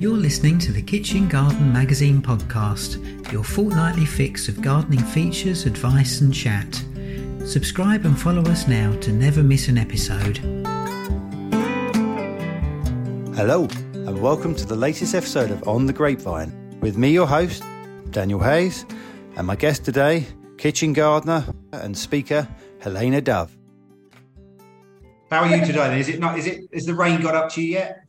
You're listening to the Kitchen Garden Magazine podcast, your fortnightly fix of gardening features, advice and chat. Subscribe and follow us now to never miss an episode. Hello, and welcome to the latest episode of On the Grapevine with me, your host, Daniel Hayes, and my guest today, kitchen gardener and speaker, Helena Dove. How are you today? Is it not? Is it? Is the rain got up to you yet?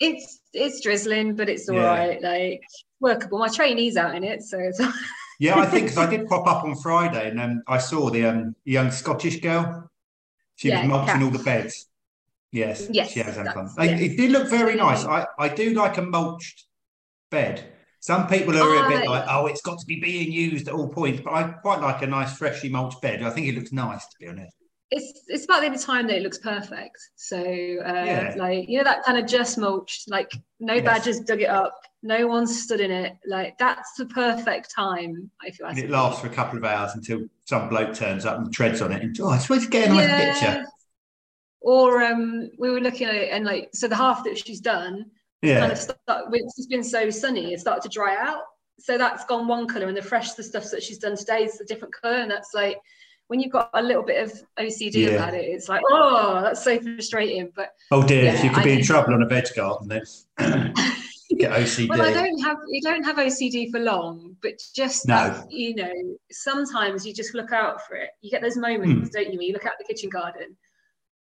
It's it's drizzling, but it's all Yeah. right. Like workable. My trainee's out in it, so it's Yeah, I think because I did pop up on Friday and um, I saw the um, young Scottish girl. She Yeah, was mulching all the beds. Yes, Yes, she has had fun. It, yes. it did look very nice. I, I do like a mulched bed. Some people are a bit like, oh, it's got to be being used at all points, but I quite like a nice freshly mulched bed. I think it looks nice, to be honest. It's it's about the only time that it looks perfect. So uh, Yeah. like you know that kind of just mulched, like no Yes. badgers dug it up, no one stood in it. Like that's the perfect time. I feel. And it lasts for a couple of hours until some bloke turns up and treads on it. And oh, I suppose to get a nice picture. Or um, we were looking at it and like so the half that she's done Yeah. kind of start, it's been so sunny, it started to dry out. So that's gone one colour, and the fresh the stuff that she's done today is a different colour, and that's like when you've got a little bit of OCD Yeah. about it, it's like oh, that's so frustrating. But Oh dear, Yeah, you could I be in trouble on a veg garden then. You get OCD. well, I don't have you don't have OCD for long, but just No. that, you know, sometimes you just look out for it. You get those moments, don't you, when you look out the kitchen garden,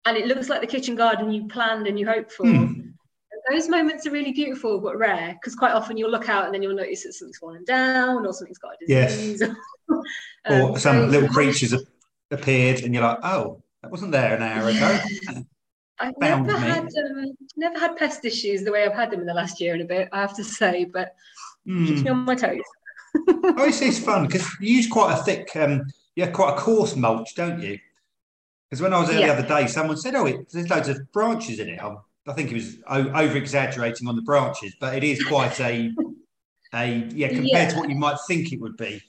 and it looks like the kitchen garden you planned and you hoped for. Hmm. those moments are really beautiful but rare because quite often you'll look out and then you'll notice that something's fallen down or something's got a disease. Yes. disease. or Um, some so- little creatures appeared and you're like, oh, that wasn't there an hour ago. I've never me. had um, never had pest issues the way I've had them in the last year and a bit. I have to say, but keeps Hmm. me on my toes. Oh, it's, it's fun because you use quite a thick, um, yeah, quite a coarse mulch, don't you? Because when I was there Yeah. the other day, someone said, oh, it, there's loads of branches in it. I, I think it was o- over exaggerating on the branches, but it is quite a, a yeah, compared to what you might think it would be.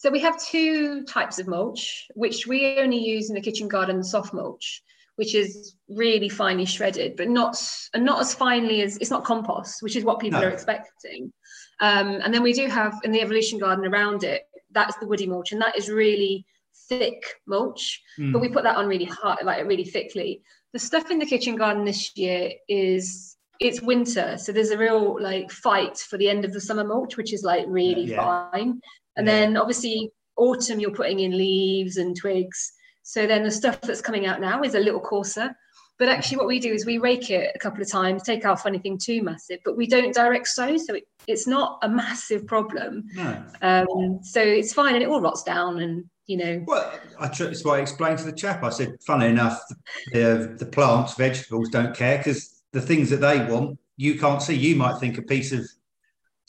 So we have two types of mulch, which we only use in the kitchen garden, the soft mulch, which is really finely shredded, but not and not as finely as it's not compost, which is what people No. are expecting. Um, and then we do have in the evolution garden around it, that's the woody mulch, and that is really thick mulch. Hmm. But we put that on really hard, like really thickly. The stuff in the kitchen garden this year is it's winter, so there's a real like fight for the end of the summer mulch, which is like really Yeah. fine. And Yeah. then obviously autumn you're putting in leaves and twigs. So then the stuff that's coming out now is a little coarser. But actually what we do is we rake it a couple of times, take off anything too massive, but we don't direct sow, so it, it's not a massive problem. No. Um, so it's fine and it all rots down and you know Well, I tr- why I explained to the chap. I said, funny enough, the, the plants, vegetables don't care because the things that they want, you can't see. You might think a piece of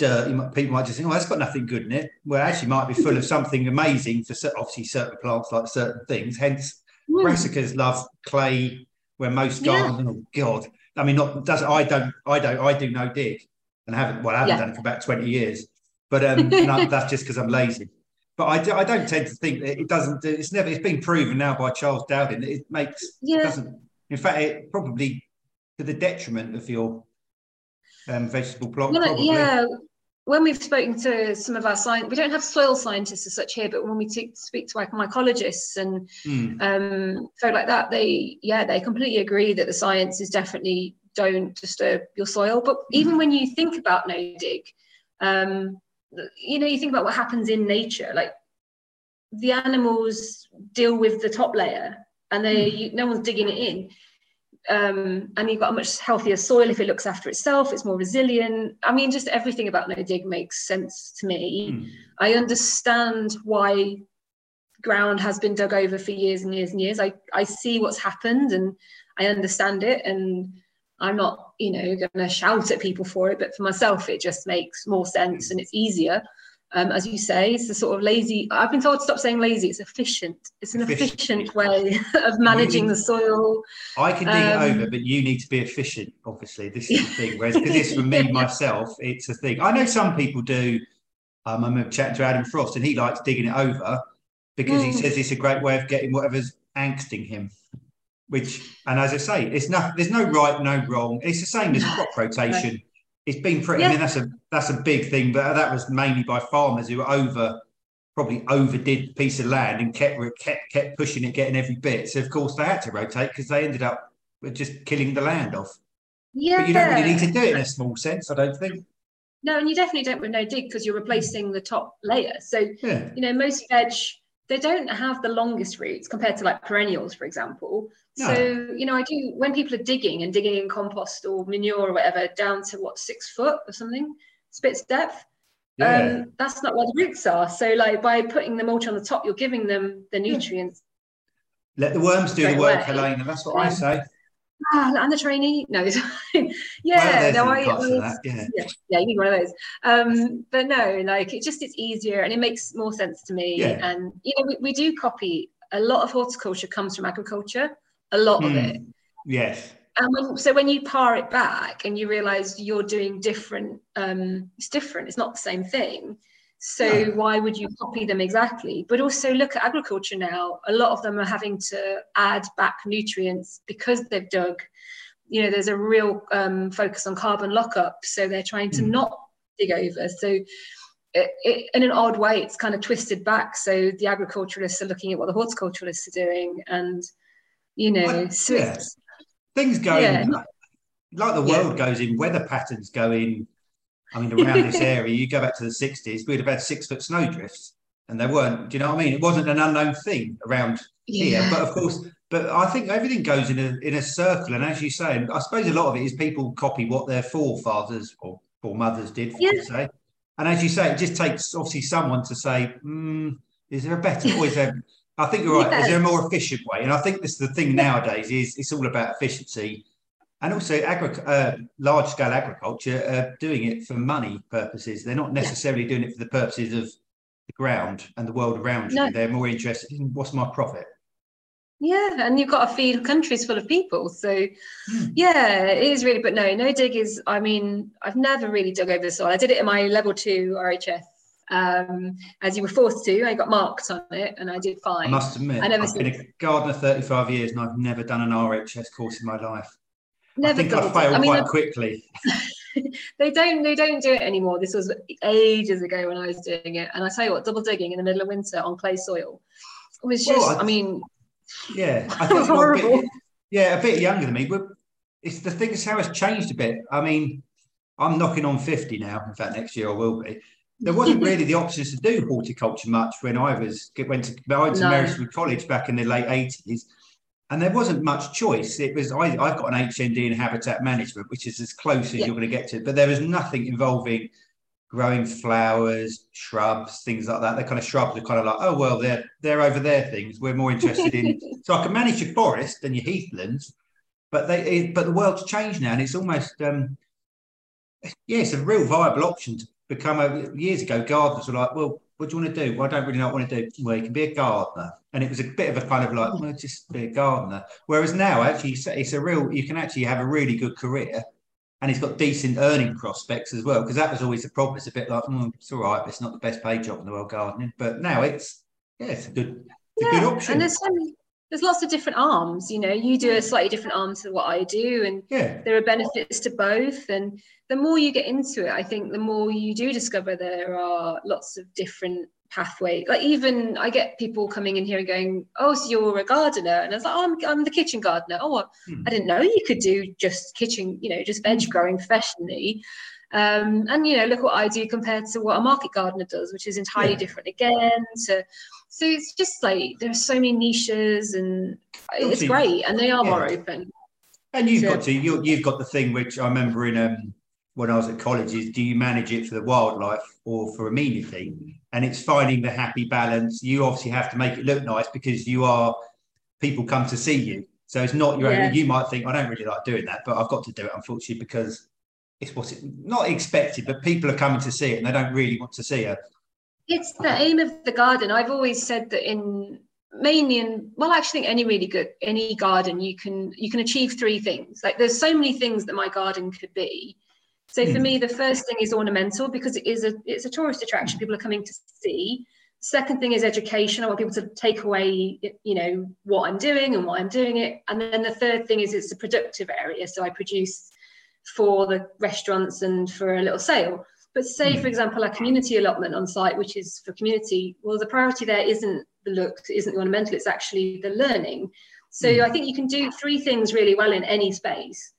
dirt, you might, people might just think, oh, that's got nothing good in it. Well, actually, might be full of something amazing for obviously certain plants like certain things. Hence, Hmm. brassicas love clay, where most Yeah. gardens, oh God, I mean, not does I don't, I don't, I do no dig and haven't, well, I haven't Yeah. done it for about 20 years, but um, that's just because I'm lazy. But I, do, I don't tend to think that it doesn't. It's never. It's been proven now by Charles Dowding that it makes. It Yeah. doesn't. In fact, it probably to the detriment of your um, vegetable plot. Well, probably. yeah when we've spoken to some of our science, we don't have soil scientists as such here, but when we t- speak to like mycologists and mm. um, folk like that, they yeah they completely agree that the science is definitely don't disturb your soil. But even when you think about no dig, um, you know you think about what happens in nature, like the animals deal with the top layer and they mm. you, no one's digging it in um, and you've got a much healthier soil if it looks after itself. It's more resilient. I mean, just everything about no dig makes sense to me. Mm. I understand why ground has been dug over for years and years and years. I, I see what's happened and I understand it. And I'm not, you know, going to shout at people for it, but for myself, it just makes more sense and it's easier um, as you say, it's a sort of lazy. I've been told to stop saying lazy. It's efficient. It's an efficient, efficient way of managing need, the soil. I can dig um, it over, but you need to be efficient. Obviously, this is the thing. Whereas, because this for me myself, it's a thing. I know some people do. Um, I'm chatting to Adam Frost, and he likes digging it over because mm. he says it's a great way of getting whatever's angsting him. Which, and as I say, it's not. There's no right, no wrong. It's the same as crop rotation it's been pretty. Yeah. I mean, that's a that's a big thing, but that was mainly by farmers who over probably overdid the piece of land and kept kept kept pushing it, getting every bit. So of course they had to rotate because they ended up with just killing the land off. Yeah, but you don't really need to do it in a small sense, I don't think. No, and you definitely don't with no dig because you're replacing the top layer. So yeah. you know most veg they don't have the longest roots compared to like perennials, for example. No. So, you know, I do when people are digging and digging in compost or manure or whatever down to what six foot or something, spits depth. Yeah. Um, that's not where the roots are. So, like by putting the mulch on the top, you're giving them the nutrients. Let the worms do the work, Helena. That's what I say. Ah, and the trainee. No, yeah, no, I, I yeah. yeah, yeah, you need one of those. Um, but no, like it just it's easier and it makes more sense to me. Yeah. And you know, we, we do copy a lot of horticulture comes from agriculture, a lot mm. of it. Yes. And when, so when you par it back and you realize you're doing different, um, it's different. It's not the same thing. So no. why would you copy them exactly? But also look at agriculture now. A lot of them are having to add back nutrients because they've dug. You know, there's a real um, focus on carbon lockup, so they're trying to mm. not dig over. So, it, it, in an odd way, it's kind of twisted back. So the agriculturalists are looking at what the horticulturalists are doing, and you know, well, so yeah. things go yeah. like the world yeah. goes in. Weather patterns go in I mean, around this area, you go back to the 60s, we'd have had six foot snowdrifts and there weren't, do you know what I mean? It wasn't an unknown thing around yeah. here. But of course, but I think everything goes in a, in a circle. And as you say, I suppose a lot of it is people copy what their forefathers or foremothers did, yeah. say. And as you say, it just takes obviously someone to say, mm, is there a better, or is there, I think you're right, is there a more efficient way? And I think this is the thing nowadays is it's all about efficiency and also agri- uh, large scale agriculture uh, doing it for money purposes. They're not necessarily yeah. doing it for the purposes of the ground and the world around no. you. They're more interested in what's my profit. Yeah, and you've got to feed countries full of people. So, hmm. yeah, it is really. But no, no dig is. I mean, I've never really dug over the soil. I did it in my level two RHS, um, as you were forced to. I got marked on it, and I did fine. I must admit, I never I've been a gardener thirty-five years, and I've never done an RHS course in my life. Never I think I failed I mean, quite quickly. they don't they don't do it anymore. This was ages ago when I was doing it. And I tell you what, double digging in the middle of winter on clay soil was just well, I, I, mean yeah, I think horrible. A bit, yeah, a bit younger than me, but it's the thing is how it's changed a bit. I mean, I'm knocking on 50 now. In fact, next year I will be. There wasn't really the options to do horticulture much when I was went to I went to no. College back in the late 80s and there wasn't much choice. It was I, have got an HND in habitat management, which is as close as yeah. you're going to get to, but there was nothing involving growing flowers, shrubs, things like that. The kind of shrubs are kind of like, oh well, they're they're over there things. We're more interested in. so I can manage your forest and your heathlands, but they it, but the world's changed now, and it's almost um, yeah, it's a real viable option to become a. Years ago, gardeners were like, well, what do you want to do? Well, I don't really know what I want to do. Well, you can be a gardener. And it was a bit of a kind of like, well, just be a gardener. Whereas now, actually, it's a real, you can actually have a really good career and he's got decent earning prospects as well. Because that was always the problem. It's a bit like, mm, it's all right, but it's not the best paid job in the world gardening. But now it's, yeah, it's a good, it's yeah, a good option. And there's so many, there's lots of different arms you know you do a slightly different arm to what i do and Yeah. there are benefits to both and the more you get into it i think the more you do discover there are lots of different pathways like even i get people coming in here and going oh so you're a gardener? And i was like oh i'm, I'm the kitchen gardener. Oh I- Hmm. i didn't know you could do just kitchen you know just veg growing professionally. Um, and you know look what i do compared to what a market gardener does which is entirely Yeah. different again so so it's just like there are so many niches and it's great and they are more open. And you've So- got to you, you've got the thing which I remember in um, when I was at college is do you manage it for the wildlife or for amenity? And it's finding the happy balance. You obviously have to make it look nice because you are people come to see you. So it's not your Yeah. own. You might think I don't really like doing that, but I've got to do it unfortunately because it's what's it not expected, but people are coming to see it and they don't really want to see it. It's the aim of the garden. I've always said that in mainly in well, actually any really good any garden you can you can achieve three things. Like there's so many things that my garden could be. So for Hmm. me, the first thing is ornamental because it is a it's a tourist attraction. People are coming to see. Second thing is education. I want people to take away, you know, what I'm doing and why I'm doing it. And then the third thing is it's a productive area. So I produce for the restaurants and for a little sale. But say, for example, a community allotment on site, which is for community, well, the priority there isn't the looks, isn't the ornamental, it's actually the learning. So I think you can do three things really well in any space,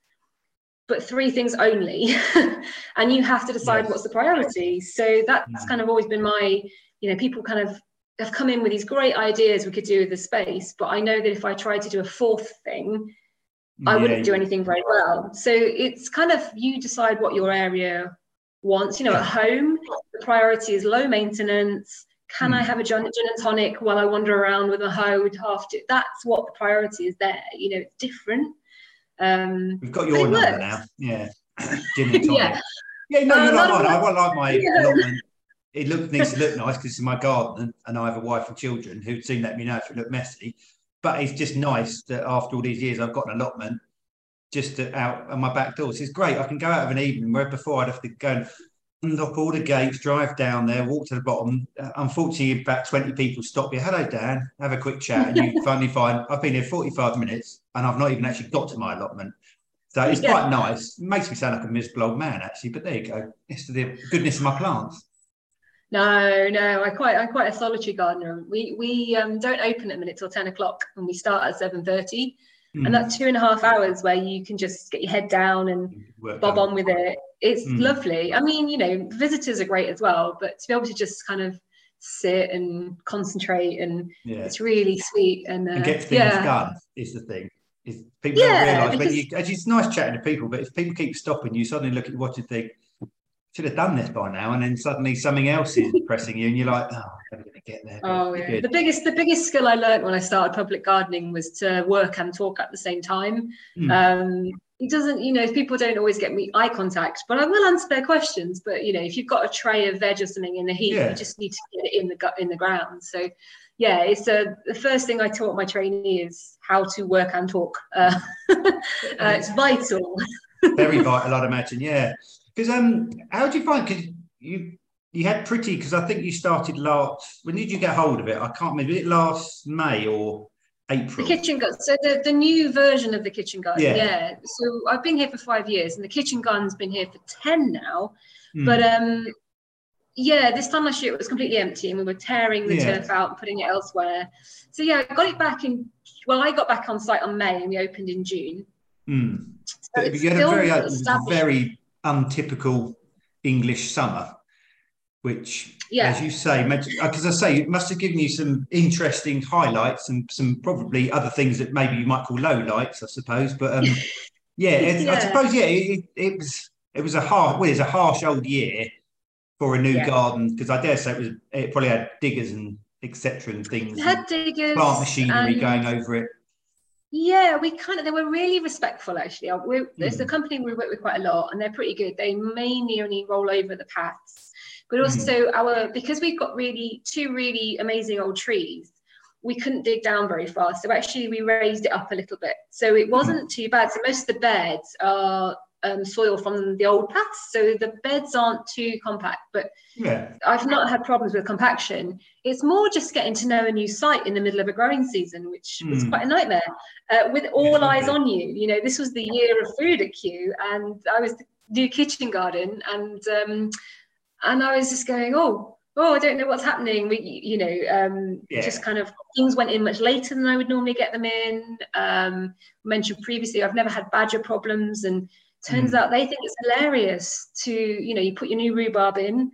but three things only. and you have to decide Yes. what's the priority. So that's Mm. kind of always been my, you know, people kind of have come in with these great ideas we could do with the space, but I know that if I tried to do a fourth thing, I Yeah, wouldn't do anything very well. So it's kind of you decide what your area wants. You know, at home, the priority is low maintenance. Can I Hmm. have a gin, gin and tonic while I wander around with a hoe half? Do, that's what the priority is there. You know, it's different. Um, We've got your number now. Yeah. Gin and tonic. Yeah. yeah. no, Uh, you're not mine. I lot. like my Yeah. allotment. It look, needs to look nice because it's my garden and I have a wife and children who'd soon let me know if it looked messy. But it's just nice that after all these years, I've got an allotment just out on my back door. So it's great. I can go out of an evening where before I'd have to go and unlock all the gates, drive down there, walk to the bottom. Uh, unfortunately, about 20 people stop you. Hello, Dan. Have a quick chat. And you finally find I've been here 45 minutes and I've not even actually got to my allotment. So it's Yeah. quite nice. It makes me sound like a miserable old man, actually. But there you go. It's to the goodness of my plants. no, no, I quite, I'm quite a solitary gardener. We we um, don't open at minute till ten o'clock, and we start at seven thirty, Hmm. and that's two and a half hours where you can just get your head down and Work bob on with it. It's Mm. lovely. I mean, you know, visitors are great as well, but to be able to just kind of sit and concentrate and Yeah. it's really sweet and, uh, and get things yeah. done is the thing. Is people Yeah, don't realise when because- you actually it's nice chatting to people, but if people keep stopping you, suddenly look at watch and think, should have done this by now, and then suddenly something else is pressing you, and you're like, oh, I'm never going to get there. Oh yeah. good. The biggest the biggest skill I learned when I started public gardening was to work and talk at the same time. Mm. Um, it doesn't, you know, people don't always get me eye contact, but I will answer their questions. But you know, if you've got a tray of veg or something in the heat, Yeah. you just need to get it in the gut in the ground. So yeah, it's uh, the first thing I taught my trainee is how to work and talk. Uh, uh, it's vital. Very vital, I'd imagine. Yeah, because um, how do you find? Because you you had pretty. Because I think you started last. When did you get hold of it? I can't remember. Was it last May or April? The kitchen garden. So the, the new version of the kitchen garden. Yeah. Yeah. So I've been here for five years, and the kitchen garden's been here for ten now. Hmm. But um, yeah, this time last year it was completely empty, and we were tearing the Yeah. turf out and putting it elsewhere. So yeah, I got it back in. Well, I got back on site on May, and we opened in June. Hmm. So you had a very, uh, very untypical English summer, which, Yeah. as you say, because I say, it must have given you some interesting highlights and some probably other things that maybe you might call low lights, I suppose. But um, yeah, it, I suppose yeah, it, it was it was a hard, well, it's a harsh old year for a new Yeah. garden because I dare say it was it probably had diggers and etc. and things, We had diggers, plant machinery going over it. Yeah, we kind of they were really respectful actually. Uh, It's a Mm. company we work with quite a lot, and they're pretty good. They mainly only roll over the paths, but Mm. also our because we've got really two really amazing old trees. We couldn't dig down very far, so actually we raised it up a little bit, so it wasn't too bad. So most of the beds are um, soil from the old paths, so the beds aren't too compact. But Yeah. I've not had problems with compaction. It's more just getting to know a new site in the middle of a growing season, which was Hmm. quite a nightmare. Uh, with all Yeah, eyes on you, you know, this was the year of food at Kew, and I was the new kitchen garden, and um, and I was just going, oh, oh, I don't know what's happening. We, you know, um, Yeah. just kind of things went in much later than I would normally get them in. Um, mentioned previously, I've never had badger problems, and turns Mm. out they think it's hilarious to, you know, you put your new rhubarb in,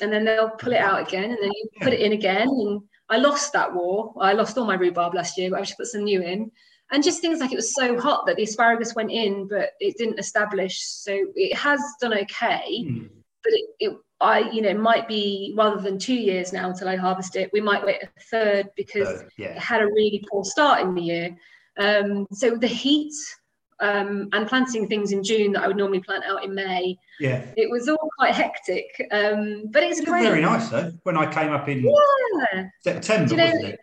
and then they'll pull it out again, and then you put it in again. And I lost that war. I lost all my rhubarb last year, but I just put some new in. And just things like it was so hot that the asparagus went in, but it didn't establish. So it has done okay Hmm. but it, it I you know it might be rather than two years now until I harvest it, we might wait a third because So, it had a really poor start in the year. Um, so the heat um, and planting things in June that I would normally plant out in May, Yeah. it was all quite hectic. Um, but it's It great. very nice though. When I came up in Yeah, September, you know- wasn't it?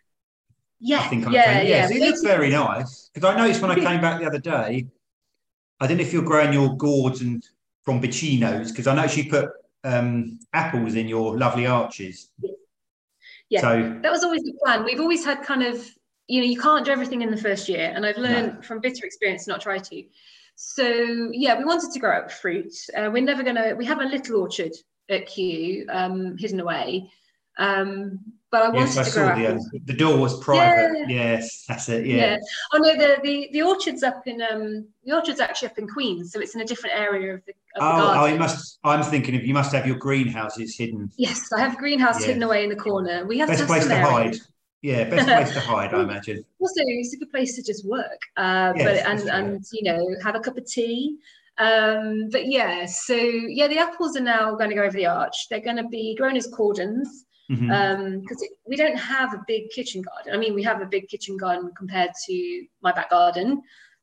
yeah, I think I yeah, came. yeah. Yes, it looked very nice. Because I noticed when I came back the other day, I don't know if you're growing your gourds and from Bacino's, because I know you put um, apples in your lovely arches. Yeah. So that was always the plan. We've always had kind of, you know, you can't do everything in the first year, and I've learned No. from bitter experience not try to. So yeah, we wanted to grow up fruit. Uh, we're never gonna. We have a little orchard at Kew, um, hidden away, um, but I wanted yes, I to grow saw the um, the door was private. Yeah. Yes, that's it. Yeah. Yeah. Oh no, the, the the orchard's up in um the orchard's actually up in Queens, so it's in a different area of the, of the Oh, oh, you must. I'm thinking of you must have your greenhouses hidden. Yes, I have a greenhouse Yeah. hidden away in the corner. We have Best to have place to hide. Yeah, best place to hide, I imagine. also it's a good place to just work uh, Yes, but and true. and you know have a cup of tea um but yeah so yeah the apples are now going to go over the arch they're going to be grown as cordons Mhm. um because we don't have a big kitchen garden i mean we have a big kitchen garden compared to my back garden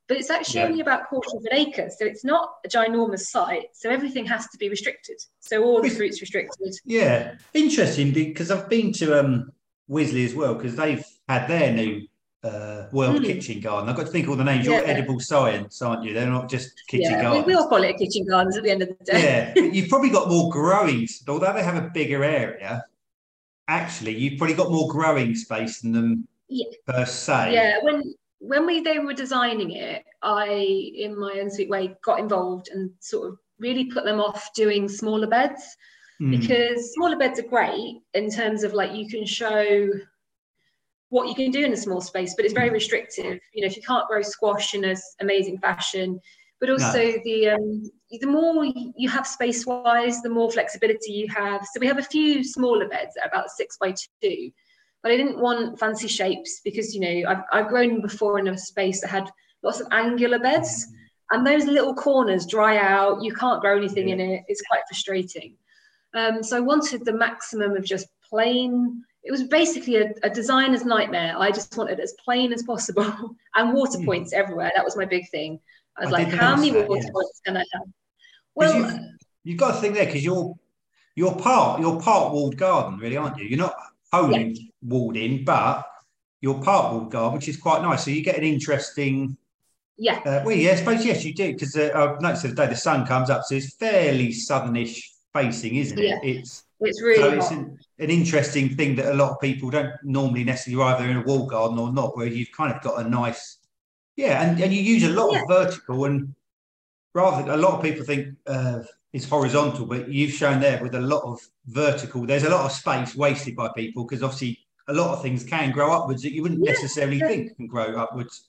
but it's actually Yeah. only about a quarter of an acre so it's not a ginormous site so everything has to be restricted so all the fruits restricted Yeah, interesting because I've been to um Wisley as well because they've had their new uh, World Mm. Kitchen Garden. I've got to think of all the names. You're edible science, aren't you? They're not just kitchen yeah we, gardens. we all call it kitchen gardens at the end of the day yeah, you've probably got more growing. Although they have a bigger area, actually, you've probably got more growing space than them Yeah. per se. yeah when when we they were designing it i in my own sweet way got involved and sort of really put them off doing smaller beds Mm. because smaller beds are great in terms of like you can show what you can do in a small space but it's very restrictive. You know if you can't grow squash in an amazing fashion but also the um, the more you have space wise the more flexibility you have. So we have a few smaller beds that are about six by two but I didn't want fancy shapes because you know I've, I've grown before in a space that had lots of angular beds and those little corners dry out you can't grow anything in it it's quite frustrating um, so I wanted the maximum of just plain it was basically a, a designer's nightmare I just wanted as plain as possible and water Hmm. points everywhere that was my big thing I was I like how many water yes. points can I have well you've, you've got to think there because you're you're part you're part walled garden, really, aren't you? You're not wholly walled in, but you're part walled garden, which is quite nice. So you get an interesting. yeah Uh, well, yeah, I suppose yes, you do because uh, I've noticed the day the sun comes up, so it's fairly southernish facing, isn't it? Yeah. It's it's really so it's an, an interesting thing that a lot of people don't normally necessarily either in a wall garden or not, where you've kind of got a nice, yeah, and, and you use a lot Yeah. of vertical and rather a lot of people think uh, it's horizontal, but you've shown there with a lot of vertical. There's a lot of space wasted by people because obviously a lot of things can grow upwards that you wouldn't Yeah, necessarily think can grow upwards.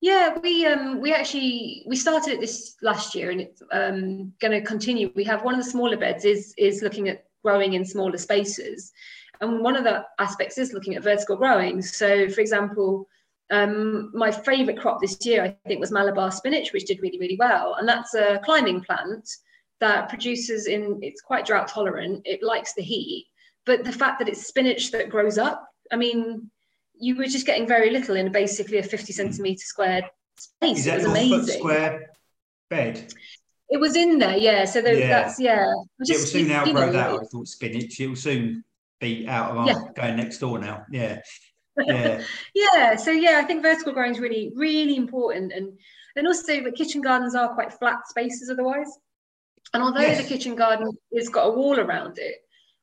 Yeah, we um we actually we started it this last year and it's um going to continue. We have one of the smaller beds is is looking at growing in smaller spaces, and one of the aspects is looking at vertical growing. So, for example, um, my favourite crop this year I think was Malabar spinach, which did really really well, and that's a climbing plant that produces in it's quite drought tolerant. It likes the heat, but the fact that it's spinach that grows up, I mean, you were just getting very little in basically a 50 centimeter squared space. Is It that was amazing. square bed? It was in there, yeah. So tho- Yeah. that's yeah. it will Just, soon you outgrow know, that. I thought spinach. It will soon be out of our Yeah. going next door now. Yeah, yeah. yeah. So yeah, I think vertical growing is really, really important. And and also, the kitchen gardens are quite flat spaces otherwise. And although yes. the kitchen garden has got a wall around it,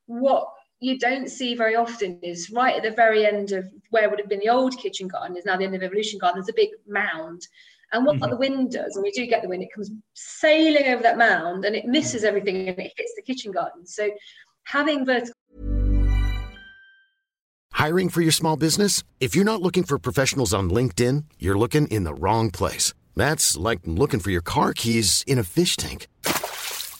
what you don't see very often is right at the very end of where would have been the old kitchen garden is now the end of evolution garden. There's a big mound. And what mm-hmm. the wind does, and we do get the wind, it comes sailing over that mound and it misses everything and it hits the kitchen garden. So having vertical Hiring for your small business? If you're not looking for professionals on LinkedIn, you're looking in the wrong place. That's like looking for your car keys in a fish tank.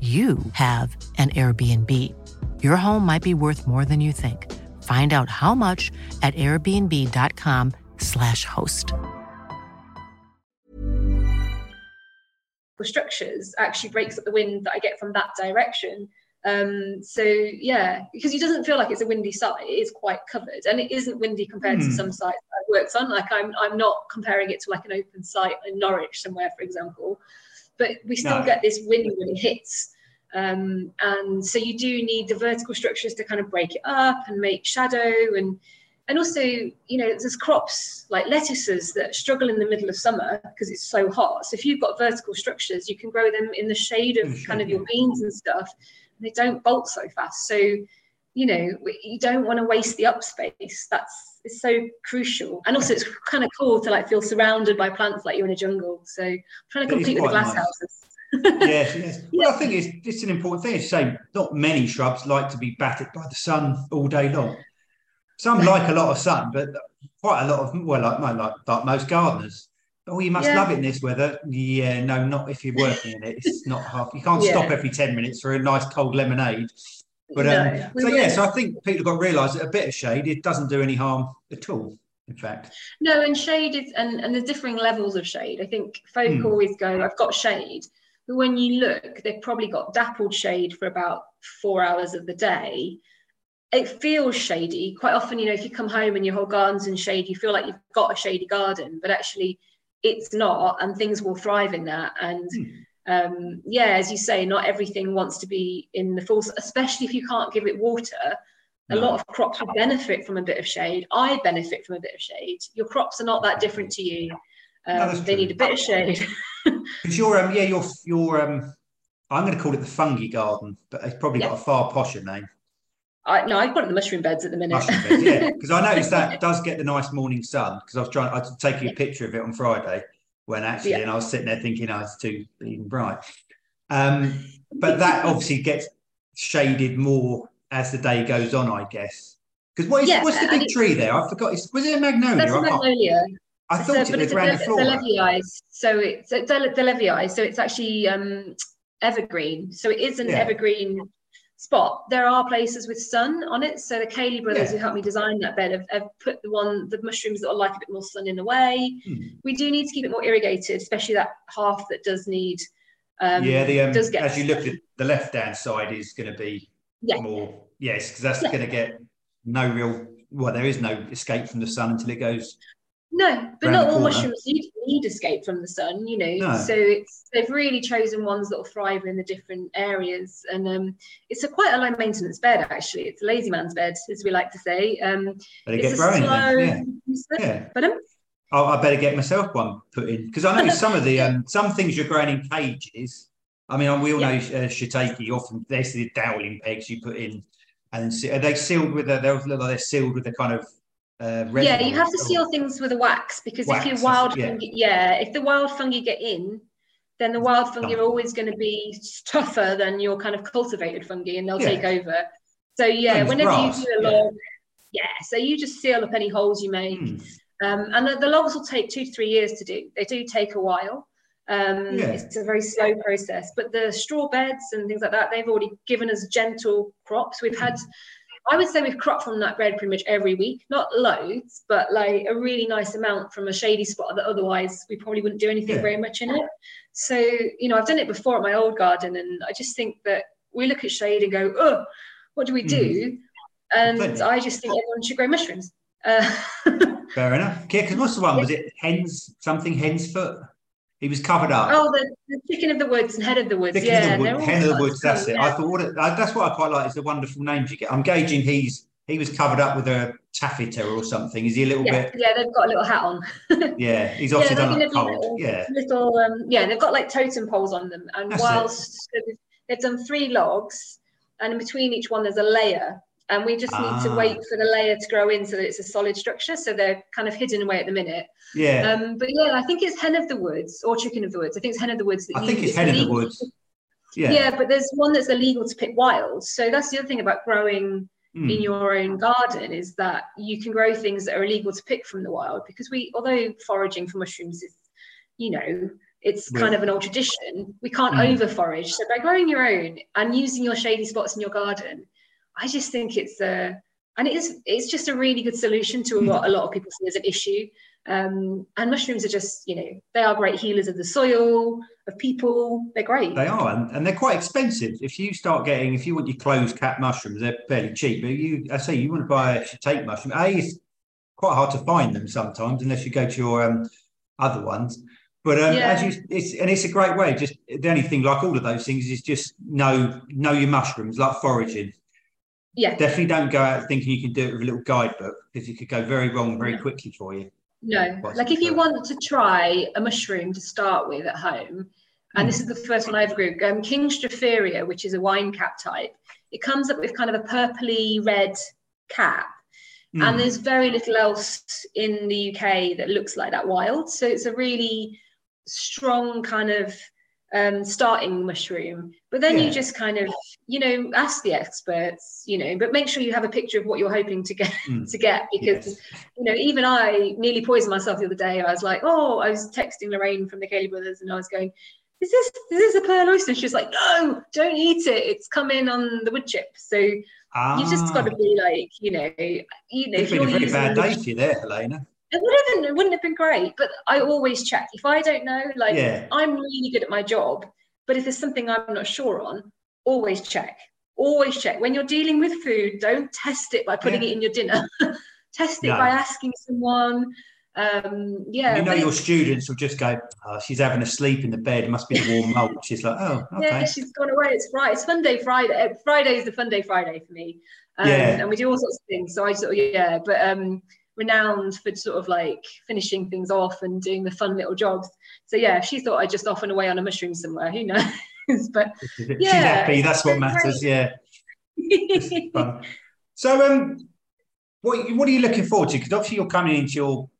you have an Airbnb. Your home might be worth more than you think. Find out how much at airbnb.com/slash host. The structures actually breaks up the wind that I get from that direction. Um, so yeah, because it doesn't feel like it's a windy site, it is quite covered, and it isn't windy compared mm. to hmm. some sites I've worked on. Like I'm, I'm not comparing it to like an open site in Norwich somewhere, for example but we still no. get this wind when it hits. Um, and so you do need the vertical structures to kind of break it up and make shadow and and also you know there's crops like lettuces that struggle in the middle of summer because it's so hot so if you've got vertical structures you can grow them in the shade of kind of your beans and stuff and they don't bolt so fast so you know you don't want to waste the up space that's it's so crucial and also it's kind of cool to like feel surrounded by plants like you're in a jungle so I'm trying to compete with the glass nice. houses yes, yes. Well, I think it's, it's an important thing. to say not many shrubs like to be battered by the sun all day long. Some like a lot of sun, but quite a lot of well, like like, like most gardeners. Oh, you must yeah. love it in this weather. Yeah, no, not if you're working in it. It's not half. You can't yeah. stop every ten minutes for a nice cold lemonade. But um, no, so yeah, so I think people have got to realise that a bit of shade it doesn't do any harm at all. In fact, no, and shade is and and the differing levels of shade. I think folk hmm. always go, "I've got shade," but when you look, they've probably got dappled shade for about four hours of the day. It feels shady. Quite often, you know, if you come home and your whole garden's in shade, you feel like you've got a shady garden, but actually, it's not, and things will thrive in that. And hmm um, yeah, as you say, not everything wants to be in the full, especially if you can't give it water. A no. lot of crops would benefit from a bit of shade. I benefit from a bit of shade. Your crops are not that different to you. Um, no, they need a bit of shade. Because your um, yeah, your your um, I'm going to call it the fungi garden, but it's probably got a far posher name. I, no, I've got the mushroom beds at the minute. Beds, yeah, because I noticed that does get the nice morning sun. Because I was trying, I take you a picture of it on Friday, when actually, yeah. and I was sitting there thinking, oh, it's too even bright. Um, but that obviously gets shaded more as the day goes on, I guess. Because what is yeah, what's the big tree there? I forgot. Was it a magnolia? That's a magnolia. I thought so, it was grandiflora. So it's a Delavayi. So it's actually um, evergreen. So it is an yeah. evergreen spot. There are places with sun on it. So the Cayley brothers yeah. who helped me design that bed have, have, put the one, the mushrooms that are like a bit more sun in the way. Hmm. We do need to keep it more irrigated, especially that half that does need. Um, yeah, the um, does get as you look at the left hand side is going to be yeah. more yes, because that's yeah. going to get no real. Well, there is no escape from the sun until it goes No, but not all corner. mushrooms need, need escape from the sun, you know. No. So it's they've really chosen ones that will thrive in the different areas, and um, it's a quite a low maintenance bed actually. It's a lazy man's bed, as we like to say. Um, Better it's get growing then. Yeah. Yeah. But um, Oh, I better get myself one put in because I know some of the um, some things you're growing in cages. I mean, we all know uh, shiitake. Often there's the dowling pegs you put in, and are they sealed with a? They look like they're sealed with a kind of uh, yeah, you have to seal things with a wax because Wax, if you wild yeah. fungi, yeah, if the wild fungi get in, then the wild fungi are always going to be tougher than your kind of cultivated fungi, and they'll Yeah. take over. So yeah, as whenever grass, you do a yeah. log, yeah, so you just seal up any holes you make. Hmm. Um, and the, the logs will take two to three years to do. They do take a while. Um, Yeah. It's a very slow process. But the straw beds and things like that, they've already given us gentle crops. We've had, I would say, we've cropped from that bed pretty much every week. Not loads, but like a really nice amount from a shady spot that otherwise we probably wouldn't do anything Yeah. very much in it. So, you know, I've done it before at my old garden, and I just think that we look at shade and go, oh, what do we do? And Completely. I just think everyone should grow mushrooms. Uh, Fair enough. Yeah, because what's the one? Was it hens something hen's foot? He was covered up. Oh, the, the chicken of the woods and head of the woods. Chicken yeah, of the wood, hen of the woods. That's it. yeah. I thought what it, that's what I quite like is the wonderful names you get. I'm gauging he's he was covered up with a taffeta or something. Is he a little yeah, bit? yeah, they've got a little hat on. Yeah, he's obviously they're done gonna cold. little- Yeah, Little, um, yeah, they've got like totem poles on them, and That's whilst so they've, they've done three logs, and in between each one there's a layer, and we just need to Ah. wait for the layer to grow in so that it's a solid structure. So they're kind of hidden away at the minute. yeah. Um, but yeah, I think it's hen of the woods or chicken of the woods. I think it's hen of the woods. That I think you- it's hen of the woods. Yeah. Yeah. but there's one that's illegal to pick wild. So that's the other thing about growing Hmm. in your own garden is that you can grow things that are illegal to pick from the wild because we, although foraging for mushrooms is, you know, it's kind Yeah. of an old tradition. We can't Mm. over forage. So by growing your own and using your shady spots in your garden, I just think it's a, and it is, it's just a really good solution to what a lot of people see as an issue. Um, and mushrooms are just, you know, they are great healers of the soil, of people. They're great. They are, and, and they're quite expensive. If you start getting, if you want your closed cap mushrooms, they're fairly cheap. But you, I say, you want to buy a shiitake mushroom. A, it's quite hard to find them sometimes, unless you go to your um, other ones. But um, Yeah. as you, it's and it's a great way. Just the only thing, like all of those things, is just know know your mushrooms, like foraging. Yeah. Definitely don't go out thinking you can do it with a little guidebook because it could go very wrong very quickly for you. No, What's like if you want to try a mushroom to start with at home, and this is the first one I've grew, um, King Stropharia, which is a wine cap type, it comes up with kind of a purpley red cap. Mm. And there's very little else in the UK that looks like that wild. So it's a really strong kind of um, starting mushroom. But then Yeah. you just kind of, you know, ask the experts, you know, but make sure you have a picture of what you're hoping to get Mm. to get because Yes. you know, even I nearly poisoned myself the other day. I was like, oh, I was texting Lorraine from the Cayley Brothers and I was going, is this is this a pearl oyster? She's like, no, don't eat it. It's come in on the wood chip. So you just got to Ah. be like, you know, you know, It's if been you're a very bad day for you there, Helena. it would have been, it wouldn't have been great. But I always check. If I don't know, like Yeah. I'm really good at my job, but if there's something I'm not sure on, always check. Always check. When you're dealing with food, don't test it by putting Yeah. it in your dinner. test it No. by asking someone. Um, yeah. you know your students will just go, oh, she's having a sleep in the bed. It must be the warm mulch. She's like, oh, okay. Yeah, she's gone away. It's Friday. It's Fun Day Friday. Friday is the Fun Day Friday for me. Um, Yeah. And we do all sorts of things. So I sort of, yeah, but um, renowned for sort of like finishing things off and doing the fun little jobs. So yeah, if she thought I'd just off and away on a mushroom somewhere, who knows? but She's happy. That's what matters. Yeah. So, um, what what are you looking forward to? Because obviously you're coming into your,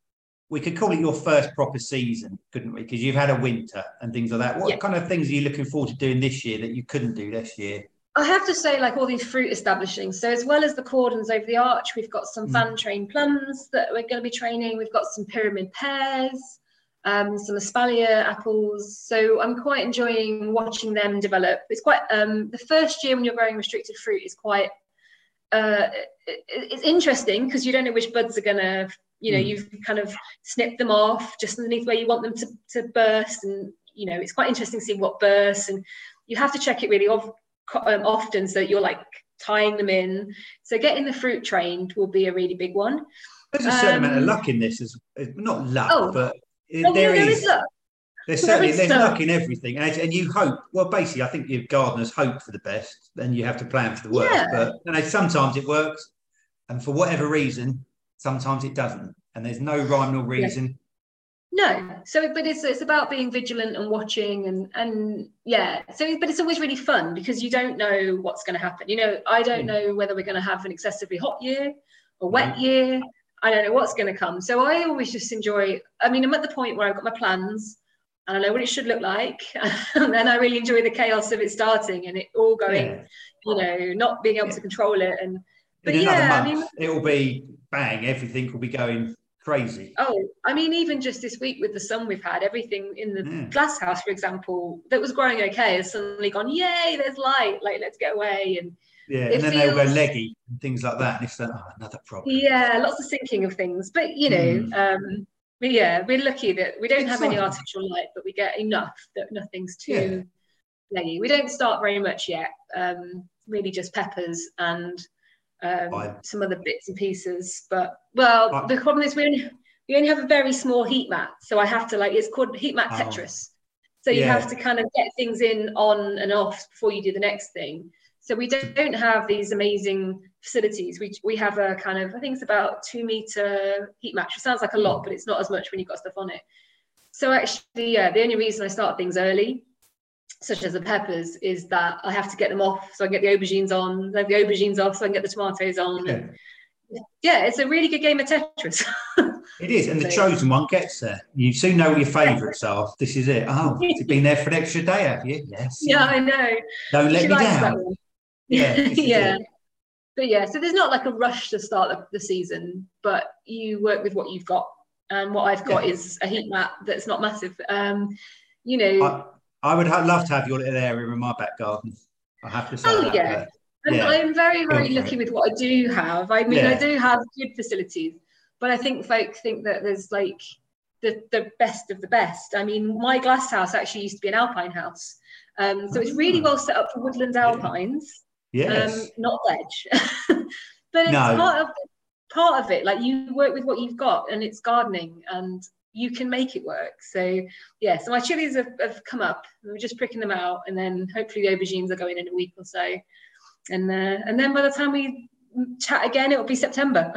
we could call it your first proper season, couldn't we? Because you've had a winter and things like that. What Yeah. kind of things are you looking forward to doing this year that you couldn't do this year? I have to say, like all these fruit establishings. So as well as the cordons over the arch, we've got some Mm. fan trained plums that we're going to be training. We've got some pyramid pears, um, some espalier apples. So I'm quite enjoying watching them develop. It's quite um, the first year when you're growing restricted fruit is quite. Uh, it- it's interesting because you don't know which buds are gonna. You know, Mm. you've kind of snipped them off just underneath where you want them to, to burst, and you know it's quite interesting seeing what bursts, and you have to check it really of, um, often so that you're like tying them in. So getting the fruit trained will be a really big one. There's a certain amount of Um, luck in this, as not luck, Oh. but there there is. There's certainly there's luck. in everything, and, and you hope. Well, basically, I think your gardeners hope for the best, then you have to plan for the worst. Yeah. But you know, sometimes it works, and for whatever reason, sometimes it doesn't, and there's no rhyme nor reason. No, so but it's it's about being vigilant and watching and and yeah. So but it's always really fun because you don't know what's going to happen. You know, I don't Mm. know whether we're going to have an excessively hot year, a wet year. I don't know what's going to come. So I always just enjoy. I mean, I'm at the point where I've got my plans and I know what it should look like, and then I really enjoy the chaos of it starting and it all going. Yeah. You know, not being able Yeah. to control it and. But yeah, I mean, it will be bang. Everything will be going crazy. Oh, I mean, even just this week with the sun we've had, everything in the Mm. glass house, for example, that was growing okay has suddenly gone, yay, there's light, like let's get away. And Yeah, It and then they'll go leggy and things like that, and it's like, oh, another problem. yeah, lots of thinking of things. But you know, Mm. um, but yeah, we're lucky that we don't have any artificial light, but we get enough that nothing's too leggy. We don't start very much yet. Um, really just peppers and um, I- some other bits and pieces. But well, I- the problem is we only we only have a very small heat mat, so I have to like it's called heat mat Oh. Tetris. So you Yeah. have to kind of get things in on and off before you do the next thing. So we don't, have these amazing facilities. We, we have a kind of I think it's about two meter heat mat. It sounds like a lot, but it's not as much when you've got stuff on it. So actually, yeah, the only reason I start things early, such as the peppers, is that I have to get them off so I can get the aubergines on, then the aubergines off so I can get the tomatoes on. Yeah, yeah, it's a really good game of Tetris. it is, and the chosen one gets there. You soon know what your favourites are. This is it. Oh, you've been there for an extra day, have you? Yes. yeah, I know. Don't let She me down. Yeah, yeah. it. But yeah, so there's not like a rush to start the, the season, but you work with what you've got. And what I've got Yeah. is a heat mat that's not massive. Um, you know, I, I would ha- love to have your little area in my back garden. I have to say Oh, that. yeah. And Yeah. I'm very, very lucky with what I do have. I mean, I do have good facilities, but I think folk think that there's like the, the best of the best. I mean, my glass house actually used to be an alpine house. Um, so it's really Ah. well set up for woodland alpines, Yes. um, not veg. but it's No. part of part of it. Like you work with what you've got, and it's gardening, and you can make it work. So yeah, so my chilies have, have come up. We're just pricking them out, and then hopefully the aubergines are going in a week or so, and uh, and then by the time we chat again, it'll be September.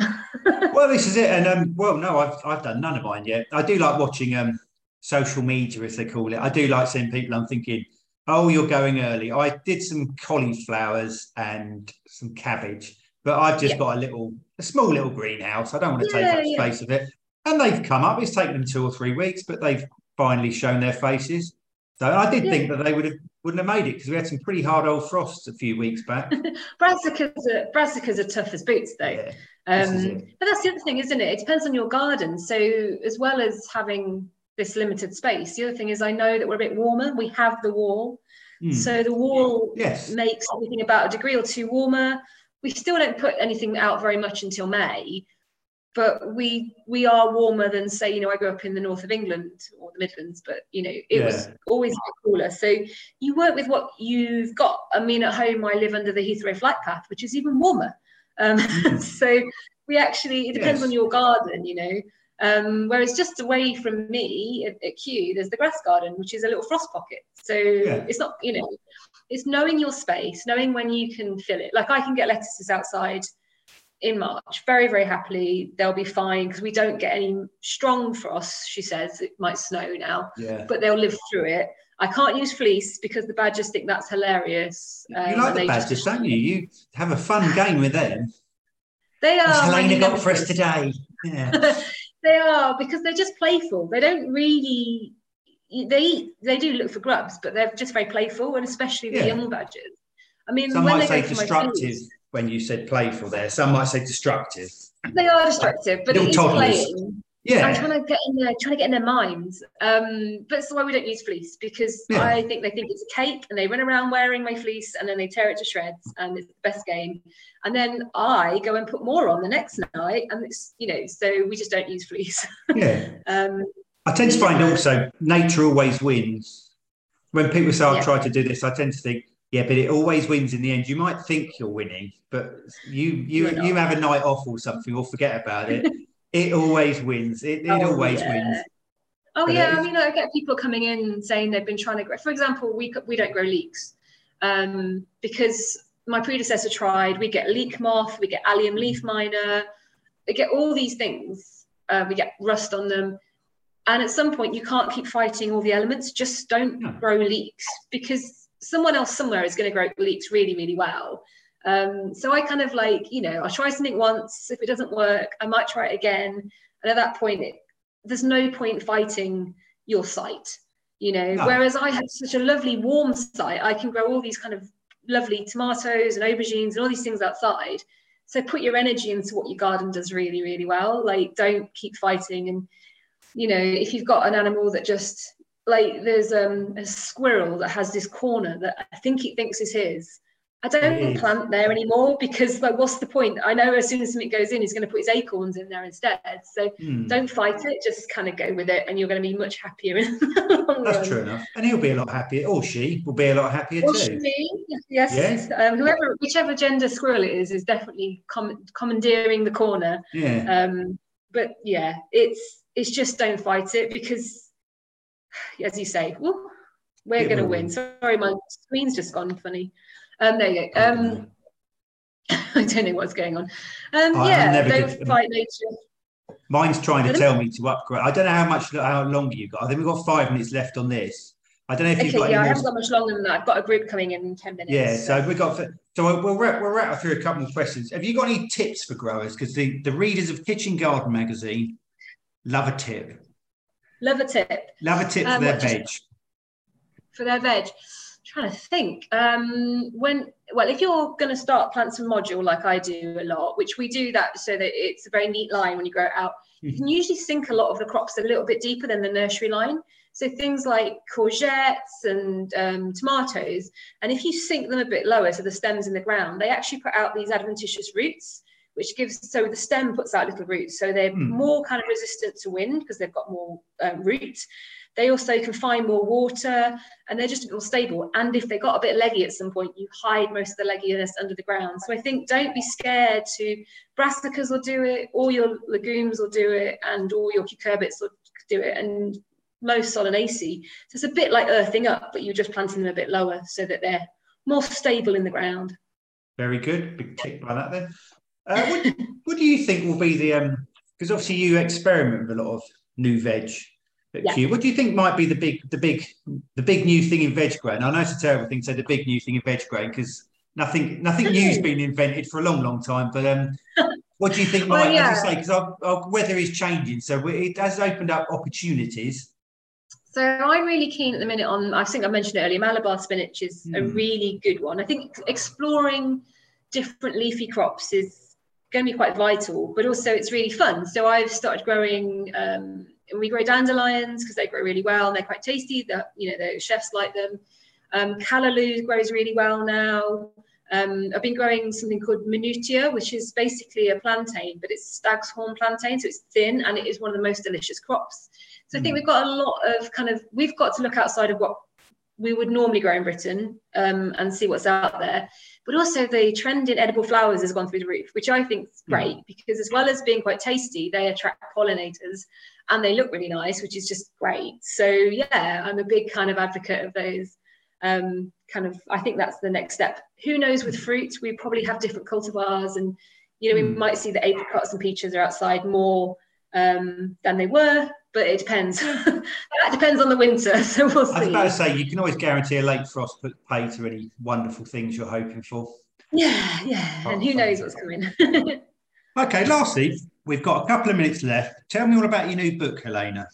well, this is it. And um, well, no, I've I've done none of mine yet. I do like watching um social media, as they call it. I do like seeing people. I'm thinking, oh, you're going early. I did some cauliflowers and some cabbage, but I've just Yeah. got a little, a small little greenhouse. I don't want to Yeah, take up yeah. space of it. And they've come up. It's taken them two or three weeks, but they've finally shown their faces. So I did think that they would have wouldn't have made it because we had some pretty hard old frosts a few weeks back. brassicas, are, brassicas are tough as boots, though. Um, but that's the other thing, isn't it? It depends on your garden. So as well as having this limited space, the other thing is I know that we're a bit warmer. We have the wall, Hmm. so the wall Yes. makes everything about a degree or two warmer. We still don't put anything out very much until May, but we we are warmer than say you know I grew up in the north of England or the Midlands, but you know it was always cooler. So you work with what you've got. I mean, at home I live under the Heathrow flight path, which is even warmer. Um, so we actually it depends Yes. on your garden, you know. Um, whereas just away from me at, at Kew, there's the grass garden, which is a little frost pocket. So it's not, you know, it's knowing your space, knowing when you can fill it. Like I can get lettuces outside in March very, very happily. They'll be fine because we don't get any strong frost. She says it might snow now, Yeah. but they'll live through it. I can't use fleece because the badgers think that's hilarious. You um, like the they just- badgers, don't you? You have a fun game with them. They are. What's Helena got for us today? Yeah. they are because they're just playful. They don't really. They eat. They do look for grubs, but they're just very playful, and especially the Yeah. young badgers. I mean, Some when might they say go for my destructive when you said playful there. Some might say destructive. they are destructive, but it is toddlers. Playing. I'm trying to get in there, trying to get in their minds. Um, but that's why we don't use fleece because Yeah. I think they think it's a cake and they run around wearing my fleece and then they tear it to shreds and it's the best game. And then I go and put more on the next night and it's you know so we just don't use fleece. Yeah. um, I tend to find Yeah. also nature always wins. When people say I've Yeah. tried to do this, I tend to think, yeah, but it always wins in the end. You might think you're winning, but you you you have a night off or something or forget about it. It always wins. It, it Oh, always yeah. wins. Oh But yeah, I mean, I get people coming in saying they've been trying to grow. For example, we we don't grow leeks um, because my predecessor tried. We get leek moth, we get allium leaf miner, we get all these things. Uh, we get rust on them, and at some point, you can't keep fighting all the elements. Just don't No. grow leeks because someone else somewhere is going to grow leeks really, really well. Um, so I kind of like, you know, I'll try something once. If it doesn't work, I might try it again. And at that point, it, there's no point fighting your site, you know. No. Whereas I have such a lovely warm site, I can grow all these kind of lovely tomatoes and aubergines and all these things outside. So put your energy into what your garden does really, really well. Like, don't keep fighting. And you know, if you've got an animal that just like there's um, a squirrel that has this corner that I think it thinks is his. I don't is. plant there anymore because like what's the point? I know as soon as something goes in, he's going to put his acorns in there instead. So Hmm. don't fight it, just kind of go with it, and you're going to be much happier in the long That's run. true enough. And he'll be a lot happier, or she will be a lot happier Or too. she, yes, um, whoever, whichever gender squirrel it is, is definitely com- commandeering the corner. Yeah. Um, but yeah, it's it's just don't fight it because, as you say, we're going to win. win. Sorry, my screen's just gone funny. Um, there you go. Um, I don't know what's going on. Um, I'm yeah, don't fight nature. Mine's trying to tell me to upgrade. I don't know how much, how longer you got. I think we've got five minutes left on this. I don't know if you've Okay, got yeah, I haven't got much longer than that. I've got a group coming in in ten minutes. Yeah, so we got. So we'll wrap, we'll rattle through a couple of questions. Have you got any tips for growers? Because the, the readers of Kitchen Garden magazine love a tip. love a tip. Love a tip for Um, their do you- veg. for their veg. Trying to think. Um, when well, if you're going to start plant some module like I do a lot, which we do that so that it's a very neat line when you grow it out. You can usually sink a lot of the crops a little bit deeper than the nursery line. So things like courgettes and um, tomatoes, and if you sink them a bit lower so the stems in the ground, they actually put out these adventitious roots, which gives so the stem puts out little roots, so they're Hmm. more kind of resistant to wind because they've got more um, roots. They also can find more water, and they're just a bit more stable. And if they got a bit leggy at some point, you hide most of the legginess under the ground. So I think don't be scared to brassicas will do it, all your legumes will do it, and all your cucurbits will do it, and most solanaceae. So it's a bit like earthing up, but you're just planting them a bit lower so that they're more stable in the ground. Very good. Big tick by that then. Uh, what, what do you think will be the um? Because obviously you experiment with a lot of new veg at Yeah. What do you think might be the big, the big, the big new thing in veg grain? I know it's a terrible thing to say the big new thing in veg grain because nothing, nothing new's been invented for a long, long time. But um, what do you think Well, might, yeah. as you say, because our, our weather is changing, so it has opened up opportunities. So I'm really keen at the minute on, I think I mentioned it earlier, Malabar spinach is a Hmm. really good one. I think exploring different leafy crops is going to be quite vital, but also it's really fun. So I've started growing, um, and we grow dandelions because they grow really well and they're quite tasty. The, you know, the chefs like them. Um, callaloo grows really well now. Um, I've been growing something called minutina, which is basically a plantain, but it's stag's horn plantain, so it's thin and it is one of the most delicious crops. So I think Mm. we've got a lot of kind of we've got to look outside of what we would normally grow in Britain um, and see what's out there. But also the trend in edible flowers has gone through the roof, which I think is great because as well as being quite tasty, they attract pollinators and they look really nice, which is just great. So yeah, I'm a big kind of advocate of those. Um, kind of, I think that's the next step. Who knows with fruit? We probably have different cultivars, and you know, we Mm. might see the apricots and peaches are outside more um, than they were, but it depends. that depends on the winter, so we'll see. I was about to say you can always guarantee a late frost but pay to any wonderful things you're hoping for. Yeah, yeah, and who knows what's coming. Okay, lastly, we've got a couple of minutes left. Tell me all about your new book, Helena.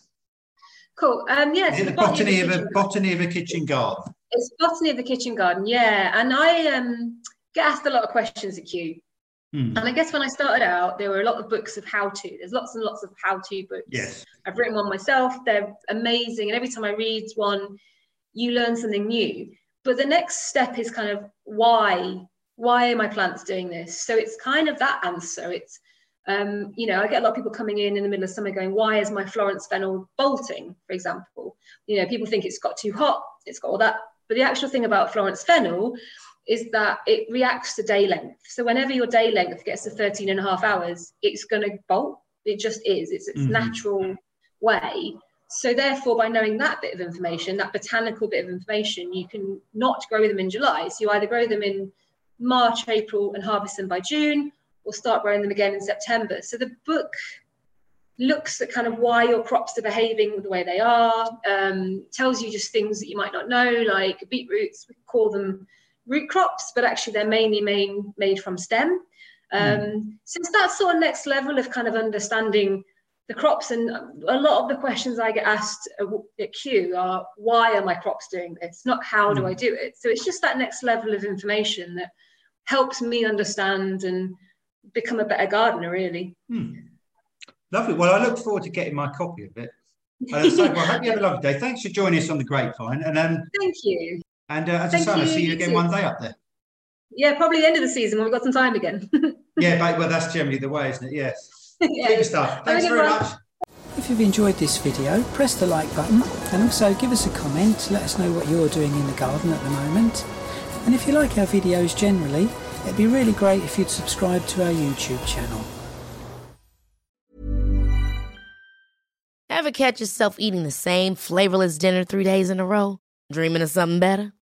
cool. Um, yeah, so it the botany of a kitchen- botany of a kitchen garden? It's botany of the kitchen garden, yeah. And I um, get asked a lot of questions at Kew. Hmm. And I guess when I started out, there were a lot of books of how to. There's lots and lots of how to books. Yes. I've written one myself. They're amazing. And every time I read one, you learn something new. But the next step is kind of why? Why are my plants doing this? So it's kind of that answer. It's, um, you know, I get a lot of people coming in in the middle of summer going, why is my Florence fennel bolting, for example? You know, people think it's got too hot, it's got all that. But the actual thing about Florence fennel is that it reacts to day length. So whenever your day length gets to 13 and a half hours, it's going to bolt It just is. It's its Mhm. natural way. So therefore, by knowing that bit of information, that botanical bit of information, you can not grow them in July. So you either grow them in March, April, and harvest them by June, or start growing them again in September. So the book looks at kind of why your crops are behaving the way they are, um, tells you just things that you might not know, like beetroots, we call them root crops, but actually they're mainly main, made from stem. Um, So it's that sort of next level of kind of understanding the crops. And a lot of the questions I get asked at Kew are, why are my crops doing this? Not how do I do it? So it's just that next level of information that helps me understand and become a better gardener, really. Hmm. Lovely. Well, I look forward to getting my copy of it. Uh, so, well, I hope you have a lovely day. Thanks for joining us on the Grapevine. And um, Thank you. And uh, as Thank I say, I'll see you you again too. one day up there. Yeah, probably the end of the season when we've got some time again. Yeah, but, well, that's generally the way, isn't it? Yes. Yeah. Super stuff. Thanks very good much. If you've enjoyed this video, press the like button and also give us a comment, let us know what you're doing in the garden at the moment. And if you like our videos generally, it'd be really great if you'd subscribe to our YouTube channel. Ever catch yourself eating the same flavorless dinner three days in a row? Dreaming of something better?